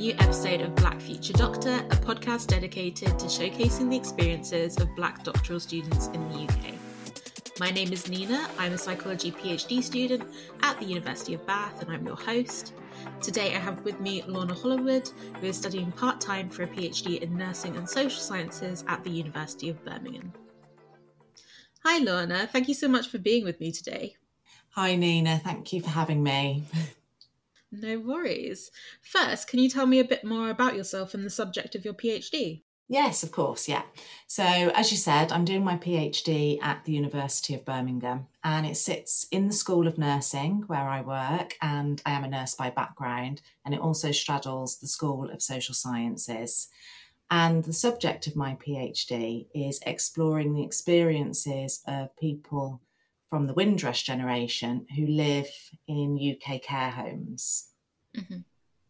new episode of Black Future Doctor, a podcast dedicated to showcasing the experiences of Black doctoral students in the UK. My name is Nina, I'm a psychology PhD student at the University of Bath, and I'm your host. Today I have with me Lorna Hollowood, who is studying part time for a PhD in nursing and social sciences at the University of Birmingham. Hi, Lorna, thank you so much for being with me today. Hi, Nina, thank you for having me. No worries. First, can you tell me a bit more about yourself and the subject of your PhD? Yes, of course, yeah. So, as you said, I'm doing my PhD at the University of Birmingham and it sits in the School of Nursing where I work, and I am a nurse by background, and it also straddles the School of Social Sciences. And the subject of my PhD is exploring the experiences of people from the Windrush generation who live in UK care homes. Mm-hmm.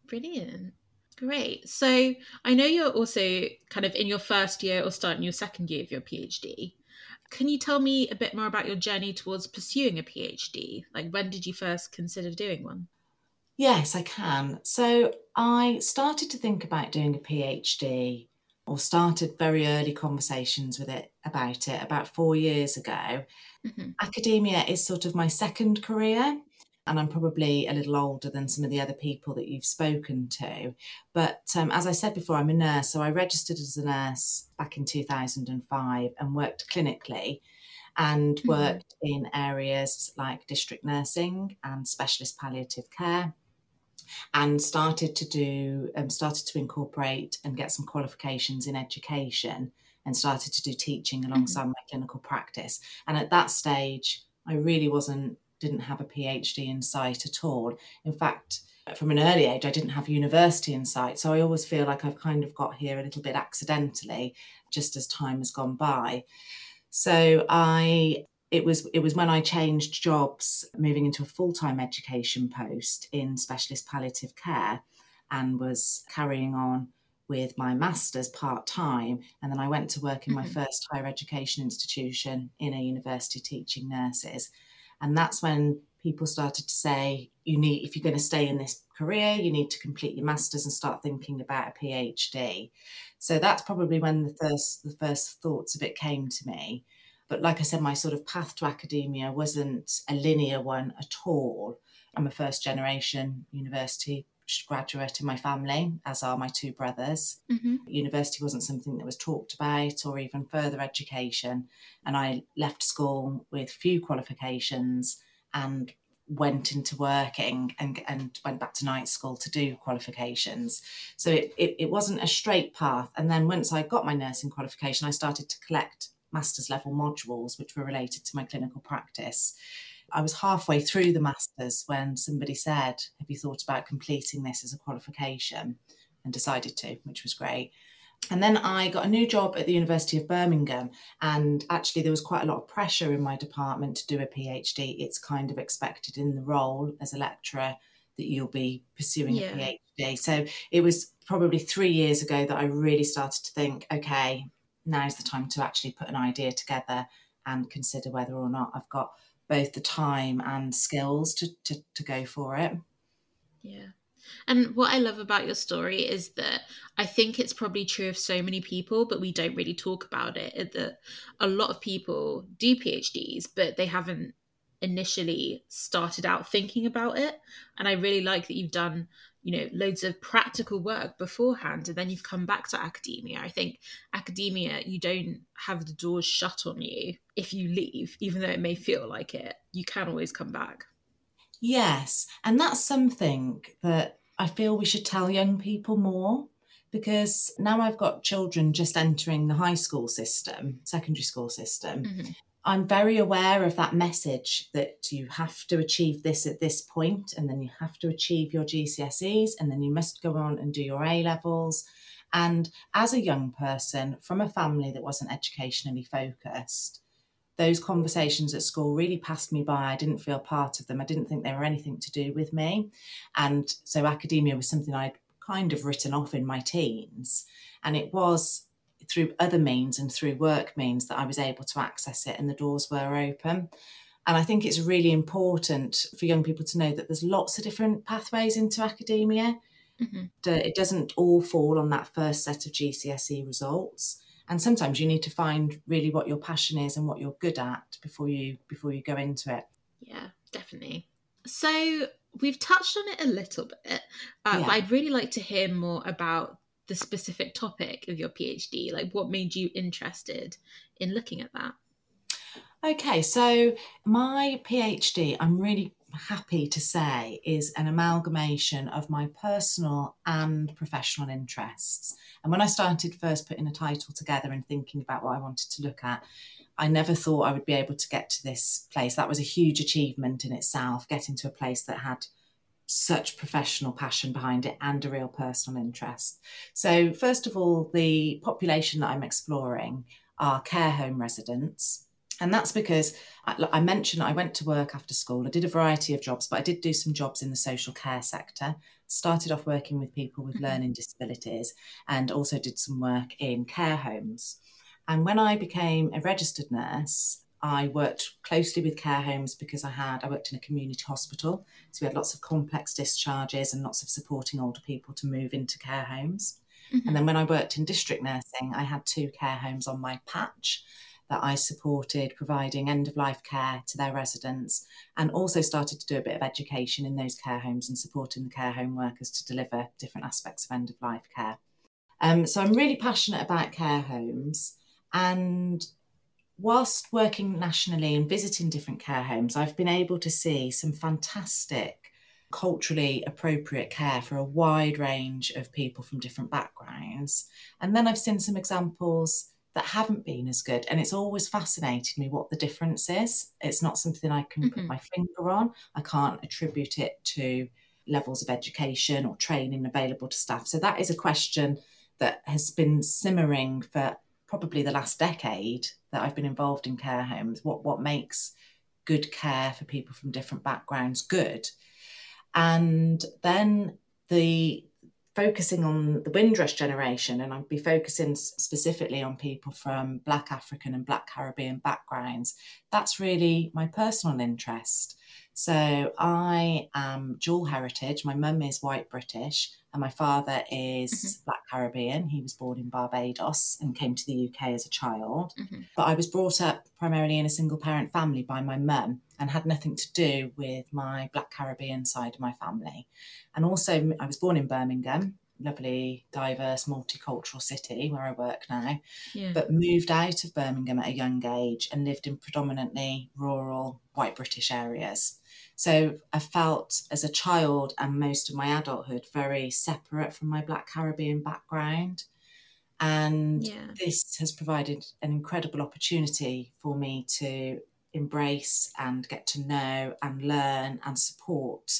Brilliant. Great. So I know you're also kind of in your first year or starting your second year of your PhD. Can you tell me a bit more about your journey towards pursuing a PhD? Like, when did you first consider doing one? Yes, I can. So I started to think about doing a PhD or started very early conversations with it about it about four years ago. Mm-hmm. Academia is sort of my second career, and I'm probably a little older than some of the other people that you've spoken to. But um, as I said before, I'm a nurse, so I registered as a nurse back in 2005 and worked clinically and mm-hmm. worked in areas like district nursing and specialist palliative care and started to do um, started to incorporate and get some qualifications in education and started to do teaching mm-hmm. alongside mm-hmm. my clinical practice and at that stage i really wasn't didn't have a phd in sight at all in fact from an early age i didn't have university in sight so i always feel like i've kind of got here a little bit accidentally just as time has gone by so i it was it was when I changed jobs, moving into a full time education post in specialist palliative care, and was carrying on with my master's part time, and then I went to work in my mm-hmm. first higher education institution in a university teaching nurses, and that's when people started to say you need if you're going to stay in this career you need to complete your masters and start thinking about a phd so that's probably when the first the first thoughts of it came to me but like I said, my sort of path to academia wasn't a linear one at all. I'm a first generation university graduate in my family, as are my two brothers. Mm-hmm. University wasn't something that was talked about or even further education. And I left school with few qualifications and went into working and, and went back to night school to do qualifications. So it, it, it wasn't a straight path. And then once I got my nursing qualification, I started to collect master's level modules, which were related to my clinical practice. I was halfway through the master's when somebody said, Have you thought about completing this as a qualification? And decided to, which was great. And then I got a new job at the University of Birmingham. And actually, there was quite a lot of pressure in my department to do a PhD. It's kind of expected in the role as a lecturer that you'll be pursuing yeah. a PhD. So it was probably three years ago that I really started to think, okay, now's the time to actually put an idea together and consider whether or not I've got both the time and skills to, to, to go for it. Yeah. And what I love about your story is that I think it's probably true of so many people, but we don't really talk about it. That a lot of people do PhDs, but they haven't initially started out thinking about it. And I really like that you've done you know loads of practical work beforehand and then you've come back to academia. I think academia you don't have the doors shut on you if you leave even though it may feel like it. You can always come back. Yes and that's something that i feel we should tell young people more because now I've got children just entering the high school system, secondary school system, mm-hmm. I'm very aware of that message that you have to achieve this at this point, and then you have to achieve your GCSEs, and then you must go on and do your A levels. And as a young person from a family that wasn't educationally focused, those conversations at school really passed me by. I didn't feel part of them. I didn't think they were anything to do with me. And so academia was something I'd kind of written off in my teens. And it was through other means and through work means that I was able to access it and the doors were open. And I think it's really important for young people to know that there's lots of different pathways into academia. Mm-hmm. It doesn't all fall on that first set of GCSE results. And sometimes you need to find really what your passion is and what you're good at before you before you go into it. Yeah, definitely. So we've touched on it a little bit, uh, yeah. but I'd really like to hear more about the specific topic of your PhD. Like, what made you interested in looking at that? Okay, so my PhD, I'm really happy to say, is an amalgamation of my personal and professional interests. And when I started first putting a title together and thinking about what I wanted to look at, I never thought I would be able to get to this place. That was a huge achievement in itself, getting to a place that had such professional passion behind it and a real personal interest. So, first of all, the population that I'm exploring are care home residents. And that's because I, I, mentioned I went to work after school. I did a variety of jobs, but I did do some jobs in the social care sector. Started off working with people with mm-hmm. learning disabilities and also did some work in care homes. And when I became a registered nurse, I worked closely with care homes because I had I worked in a community hospital, so we had lots of complex discharges and lots of supporting older people to move into care homes. Mm-hmm. And then when I worked in district nursing, I had two care homes on my patch that I supported providing end of life care to their residents and also started to do a bit of education in those care homes and supporting the care home workers to deliver different aspects of end of life care. Um, so I'm really passionate about care homes and whilst working nationally and visiting different care homes, I've been able to see some fantastic culturally appropriate care for a wide range of people from different backgrounds. And then I've seen some examples that haven't been as good. And it's always fascinated me what the difference is. It's not something I can mm-hmm. put my finger on. I can't attribute it to levels of education or training available to staff. So that is a question that has been simmering for probably the last decade that I've been involved in care homes. What what makes good care for people from different backgrounds good? And then the focusing on the Windrush generation, and I'd be focusing specifically on people from Black African and Black Caribbean backgrounds, that's really my personal interest. So I am dual heritage. My mum is white British and my father is mm-hmm. Black Caribbean. He was born in Barbados and came to the UK as a child. Mm-hmm. But I was brought up primarily in a single parent family by my mum and had nothing to do with my Black Caribbean side of my family. And also, I was born in Birmingham, lovely, diverse, multicultural city where I work now, yeah. but moved out of Birmingham at a young age and lived in predominantly rural white British areas. So I felt as a child and most of my adulthood very separate from my Black Caribbean background. And yeah. this has provided an incredible opportunity for me to embrace and get to know and learn and support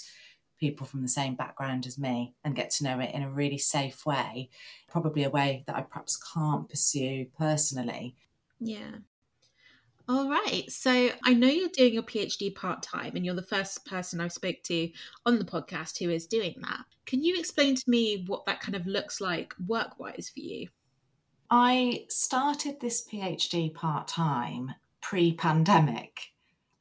people from the same background as me and get to know it in a really safe way, probably a way that I perhaps can't pursue personally. Yeah. All right. So I know you're doing your PhD part time, and you're the first person I've spoke to on the podcast who is doing that. Can you explain to me what that kind of looks like work wise for you? I started this PhD part time pre pandemic,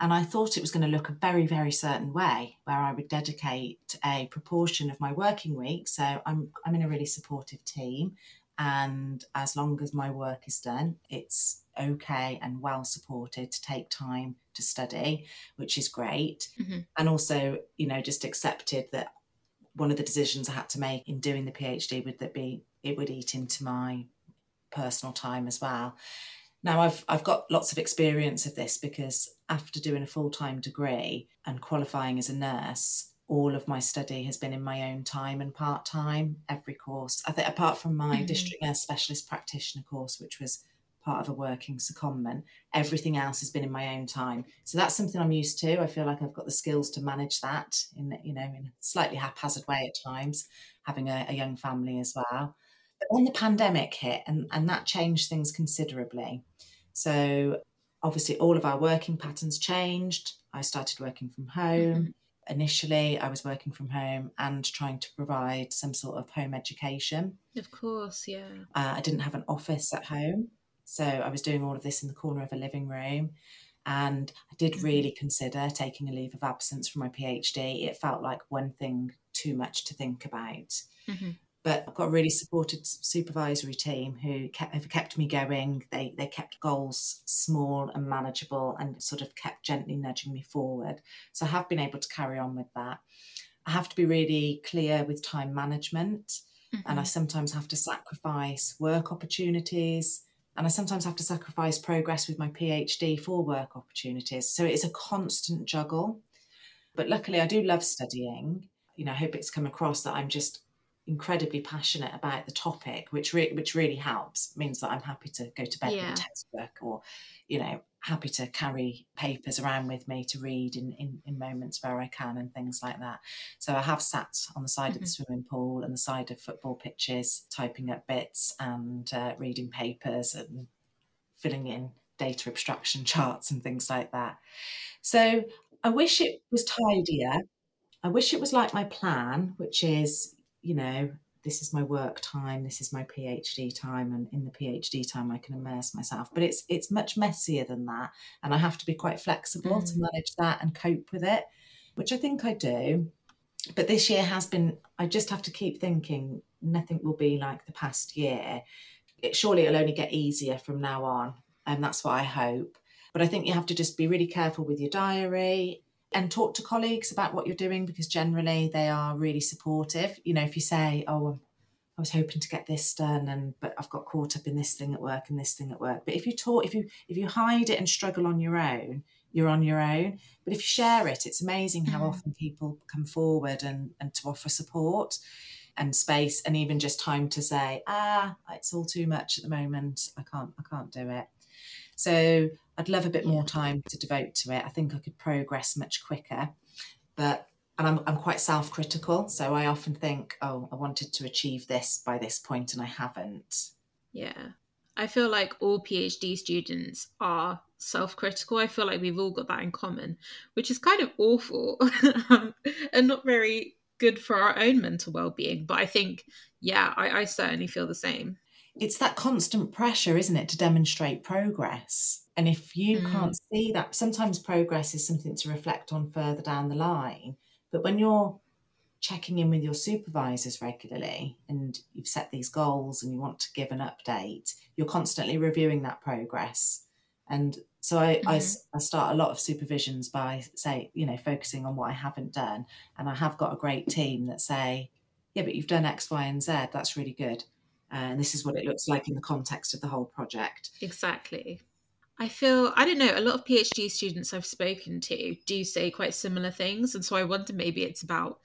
and I thought it was going to look a very, very certain way where I would dedicate a proportion of my working week. So I'm, I'm in a really supportive team. And as long as my work is done, it's okay and well supported to take time to study, which is great. Mm-hmm. And also, you know, just accepted that one of the decisions I had to make in doing the PhD would that be it would eat into my personal time as well. Now I've I've got lots of experience of this because after doing a full-time degree and qualifying as a nurse, all of my study has been in my own time and part-time, every course. I think apart from my mm-hmm. district nurse specialist practitioner course, which was part of a working secondment. Everything else has been in my own time. So that's something I'm used to. I feel like I've got the skills to manage that in, you know, in a slightly haphazard way at times, having a, a young family as well. But then the pandemic hit and, and that changed things considerably. So obviously all of our working patterns changed. I started working from home. Mm-hmm initially I was working from home and trying to provide some sort of home education. Of course, yeah. Uh, I didn't have an office at home. So I was doing all of this in the corner of a living room. And I did mm-hmm. really consider taking a leave of absence from my PhD. It felt like one thing too much to think about. Mm-hmm. But I've got a really supported supervisory team who kept, have kept me going. They they kept goals small and manageable, and sort of kept gently nudging me forward. So I have been able to carry on with that. I have to be really clear with time management, mm-hmm. and I mm-hmm. sometimes have to sacrifice work opportunities and I sometimes have to sacrifice progress with my PhD for work opportunities. So it is a constant juggle. But luckily, I do love studying. You know, I hope it's come across that I'm just incredibly passionate about the topic, which re- which really helps. It means that I'm happy to go to bed yeah. with a textbook, or you know, happy to carry papers around with me to read in, in, in moments where I can and things like that. So I have sat on the side mm-hmm. of the mm-hmm. swimming pool and the side of football pitches, typing up bits and uh, reading papers and filling in data abstraction charts and things like that. So I wish it was tidier. I wish it was like my plan, which is, you know, this is my work time, this is my PhD time, and in the PhD time I can immerse myself. But it's it's much messier than that, and I have to be quite flexible mm. to manage that and cope with it, which I think I do. But this year has been. I just have to keep thinking nothing will be like the past year. It, surely it'll only get easier from now on, and that's what I hope. But I think you have to just be really careful with your diary and talk to colleagues about what you're doing because generally they are really supportive. You know, if you say, "Oh, I was hoping to get this done, and but I've got caught up in this thing at work and this thing at work," but if you talk, if you if you hide it and struggle on your own, you're on your own. But if you share it, it's amazing how mm. often people come forward and and to offer support and space and even just time to say, "Ah, it's all too much at the moment. I can't I can't do it." So I'd love a bit more time to devote to it. I think I could progress much quicker. But and I'm I'm quite self-critical, so I often think, oh, I wanted to achieve this by this point and I haven't. Yeah. I feel like all PhD students are self-critical. I feel like we've all got that in common, which is kind of awful and not very good for our own mental well-being. But I think, yeah, I, I certainly feel the same it's that constant pressure, isn't it, to demonstrate progress? And if you mm. can't see that, sometimes progress is something to reflect on further down the line. But when you're checking in with your supervisors regularly and you've set these goals and you want to give an update, you're constantly reviewing that progress. And so I, mm-hmm. I, I, start a lot of supervisions by say, you know, focusing on what I haven't done. And I have got a great team that say, yeah, but you've done X, Y, and Z. That's really good and this is what it looks like in the context of the whole project. Exactly. I feel, I don't know, a lot of PhD students I've spoken to do say quite similar things. And so I wonder maybe it's about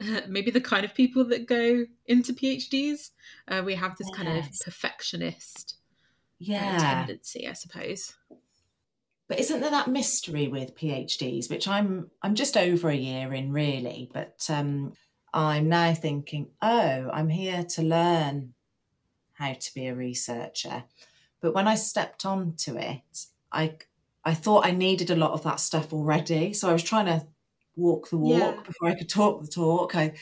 uh, maybe the kind of people that go into PhDs. Uh, we have this yes. kind of perfectionist uh, yeah. Uh, tendency, I suppose. But isn't there that mystery with PhDs, which I'm I'm just over a year in really, but um, I'm now thinking, oh, I'm here to learn how to be a researcher. But when I stepped onto it, I I thought I needed a lot of that stuff already. So I was trying to walk the walk yeah. before I could talk the talk. I,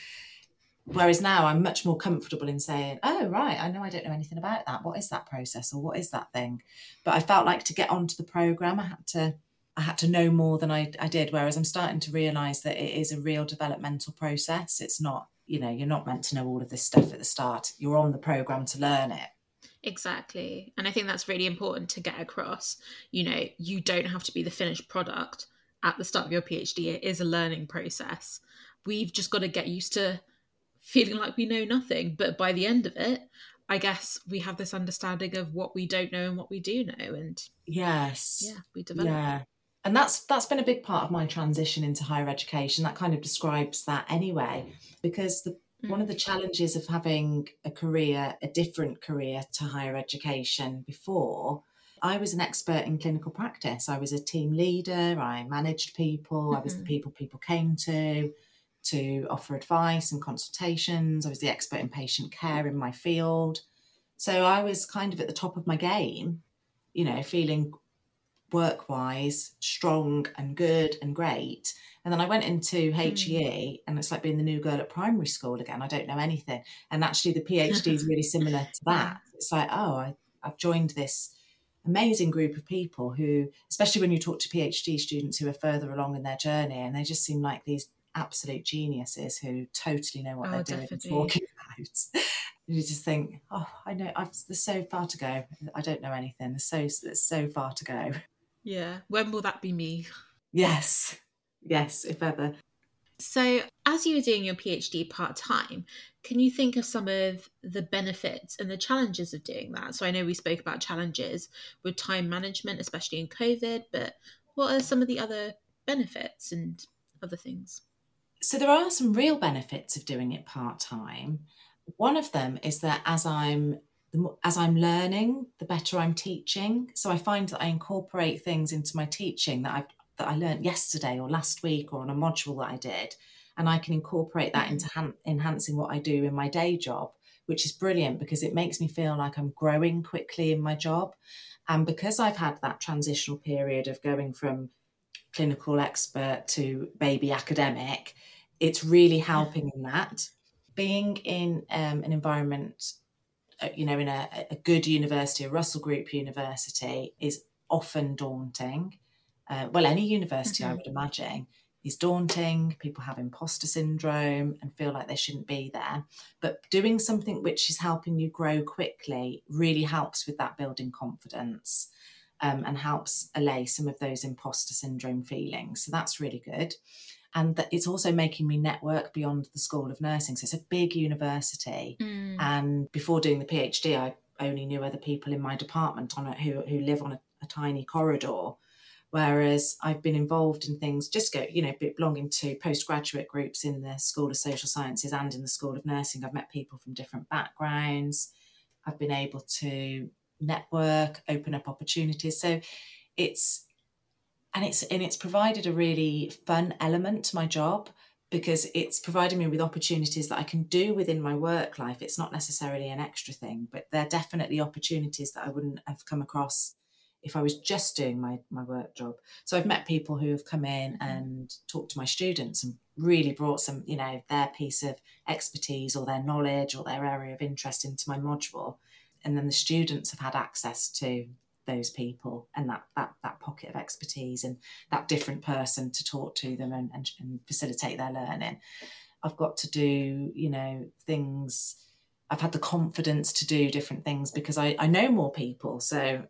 whereas now I'm much more comfortable in saying, "Oh, right, I know I don't know anything about that. What is that process, or what is that thing?" But I felt like to get onto the program, I had to I had to know more than I, I did. Whereas I'm starting to realise that it is a real developmental process. It's not you know you're not meant to know all of this stuff at the start. You're on the program to learn it. Exactly. And i think that's really important to get across. You know you don't have to be the finished product at the start of your phd it is a learning process. We've just got to get used to feeling like we know nothing but by the end of it i guess we have this understanding of what we don't know and what we do know and yes. Yeah we develop. Yeah and that's that's been a big part of my transition into higher education that kind of describes that anyway because the mm. one of the challenges of having a career a different career to higher education before I was an expert in clinical practice. I was a team leader. I managed people. Mm-hmm. I was the mm-hmm. people people came to to offer advice and consultations. I was the expert in patient care in my field. So I was kind of at the top of my game, you know, feeling work wise strong and good and great. And then I went into HEE mm. and it's like being the new girl at primary school again. I don't know anything. And actually, the PhD is really similar to that. It's like, oh, I, I've joined this amazing group of people who, especially when you talk to PhD students who are further along in their journey, and they just seem like these absolute geniuses who totally know what oh, they're doing and talking about. you just think, oh, I know, I've, there's so far to go. I don't know anything. There's so there's so far to go. Yeah. When will that be me? Yes. Yes, if ever. So, as you were doing your PhD part time, can you think of some of the benefits and the challenges of doing that? So, I know we spoke about challenges with time management, especially in COVID, but what are some of the other benefits and other things? So, there are some real benefits of doing it part time. One of them is that as I'm as I'm learning, the better I'm teaching. So I find that I incorporate things into my teaching that I that I learned yesterday or last week or on a module that I did, and I can incorporate that into han- enhancing what I do in my day job, which is brilliant because it makes me feel like I'm growing quickly in my job. And because I've had that transitional period of going from clinical expert to baby academic, it's really helping in that. Being in um, an environment, you know, in a, a, good university, a Russell Group university, is often daunting. Uh, well, any university, mm-hmm. I would imagine, is daunting. People have imposter syndrome and feel like they shouldn't be there. But doing something which is helping you grow quickly really helps with that building confidence um, and helps allay some of those imposter syndrome feelings. So that's really good. And that it's also making me network beyond the School of Nursing. So it's a big university. Mm. And before doing the PhD, I only knew other people in my department on it who, who live on a, a tiny corridor Whereas I've been involved in things, just go, you know, belonging to postgraduate groups in the School of Social Sciences and in the School of Nursing. I've met people from different backgrounds. I've been able to network, open up opportunities. So it's and it's and it's provided a really fun element to my job because it's providing me with opportunities that I can do within my work life. It's not necessarily an extra thing, but they're definitely opportunities that I wouldn't have come across if I was just doing my, my work job. So I've met people who have come in mm-hmm. and talked to my students and really brought some, you know, their piece of expertise or their knowledge or their area of interest into my module. And then the students have had access to those people and that that that pocket of expertise and that different person to talk to them and, and, and facilitate their learning. I've got to do, you know, things I've had the confidence to do different things because I, I know more people. So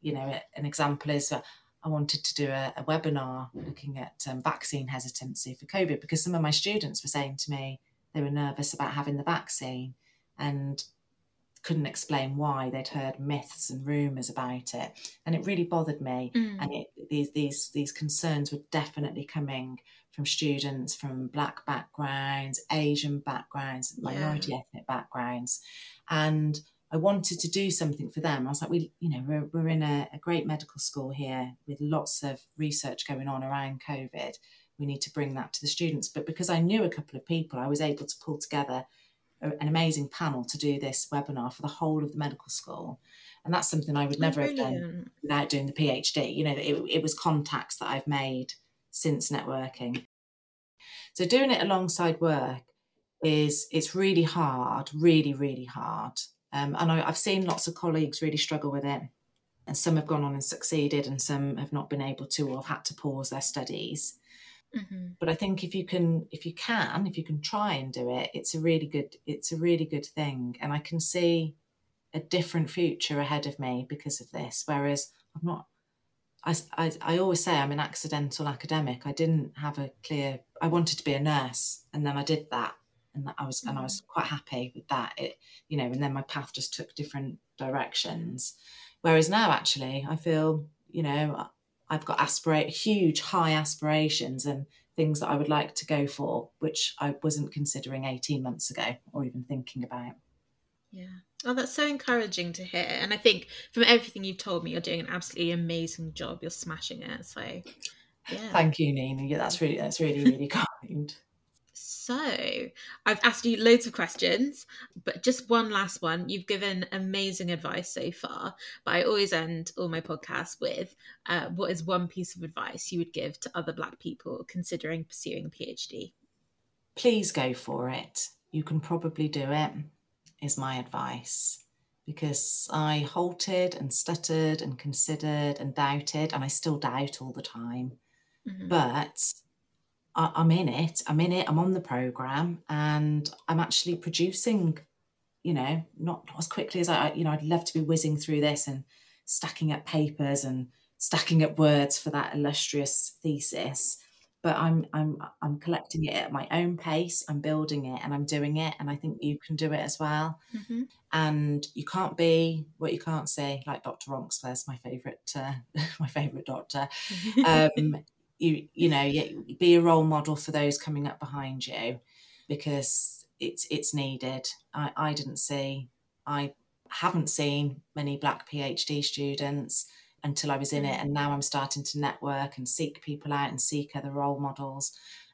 you know, an example is I wanted to do a, a webinar looking at um, vaccine hesitancy for COVID because some of my students were saying to me they were nervous about having the vaccine and couldn't explain why they'd heard myths and rumors about it and it really bothered me mm. and it, these these these concerns were definitely coming from students from black backgrounds asian backgrounds minority yeah. ethnic backgrounds and I wanted to do something for them. I was like, we, you know, we're, we're in a, a, great medical school here with lots of research going on around COVID. We need to bring that to the students. But because I knew a couple of people, I was able to pull together a, an amazing panel to do this webinar for the whole of the medical school. And that's something I would oh, never have done without doing the PhD. You know, it, it was contacts that I've made since networking. So doing it alongside work is it's really hard, really, really hard um, and I, I've seen lots of colleagues really struggle with it. And some have gone on and succeeded, and some have not been able to or have had to pause their studies. Mm-hmm. But I think if you can, if you can, if you can try and do it, it's a really good, it's a really good thing. And I can see a different future ahead of me because of this. Whereas I'm not, I, I, I, always say I'm an accidental academic. I didn't have a clear. I wanted to be a nurse, and then I did that, and I was and I was mm. quite happy with that. It, you know, and then my path just took different directions. Whereas now, actually, I feel you know I've got aspirate huge high aspirations and things that I would like to go for, which I wasn't considering eighteen months ago or even thinking about. Yeah. Oh, that's so encouraging to hear. And I think from everything you've told me, you're doing an absolutely amazing job. You're smashing it. So, yeah. Thank you, Nina. Yeah, that's really that's really really kind. So, I've asked you loads of questions, but just one last one. You've given amazing advice so far, but I always end all my podcasts with uh, what is one piece of advice you would give to other Black people considering pursuing a PhD? Please go for it. You can probably do it, is my advice. Because I halted and stuttered and considered and doubted, and I still doubt all the time. Mm-hmm. But I, I'm in it. I'm in it. I'm on the program, and I'm actually producing. You know, not, not as quickly as I. You know, I'd love to be whizzing through this and stacking up papers and stacking up words for that illustrious thesis but I'm I'm I'm collecting it at my own pace. I'm building it and I'm doing it, and I think you can do it as well. Mm-hmm. And you can't be what you can't say, like Dr. Ronxler's my favorite uh, my favorite doctor. Um, you you know be a role model for those coming up behind you because it's it's needed. I I didn't see I haven't seen many black PhD students until I was in it. Mm. And now I'm starting to network and seek people out and seek other role models.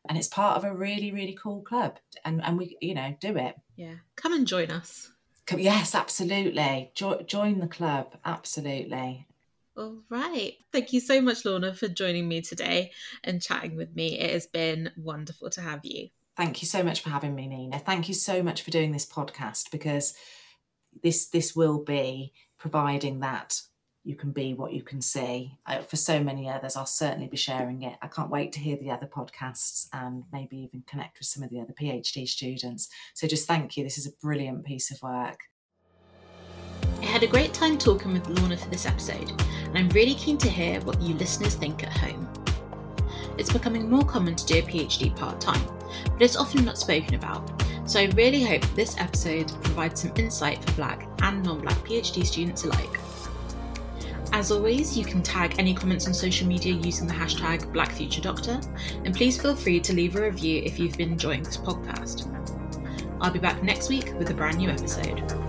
And it's part of a really, really cool club. And, and we, you know, do it. Yeah. Come and join us. Come, yes, absolutely. Jo- join the club. Absolutely. All right. Thank you so much, Lorna, for joining me today and chatting with me. It has been wonderful to have you. Thank you so much for having me, Nina. Thank you so much for doing this podcast because this this will be providing that you can be what you can see. For so many others, I'll certainly be sharing it. I can't wait to hear the other podcasts and maybe even connect with some of the other PhD students. So just thank you. This is a brilliant piece of work. I had a great time talking with Lorna for this episode, and I'm really keen to hear what you listeners think at home. It's becoming more common to do a PhD part time, but it's often not spoken about. So I really hope this episode provides some insight for Black and non Black PhD students alike. As always, you can tag any comments on social media using the hashtag BlackFutureDoctor, and please feel free to leave a review if you've been enjoying this podcast. I'll be back next week with a brand new episode.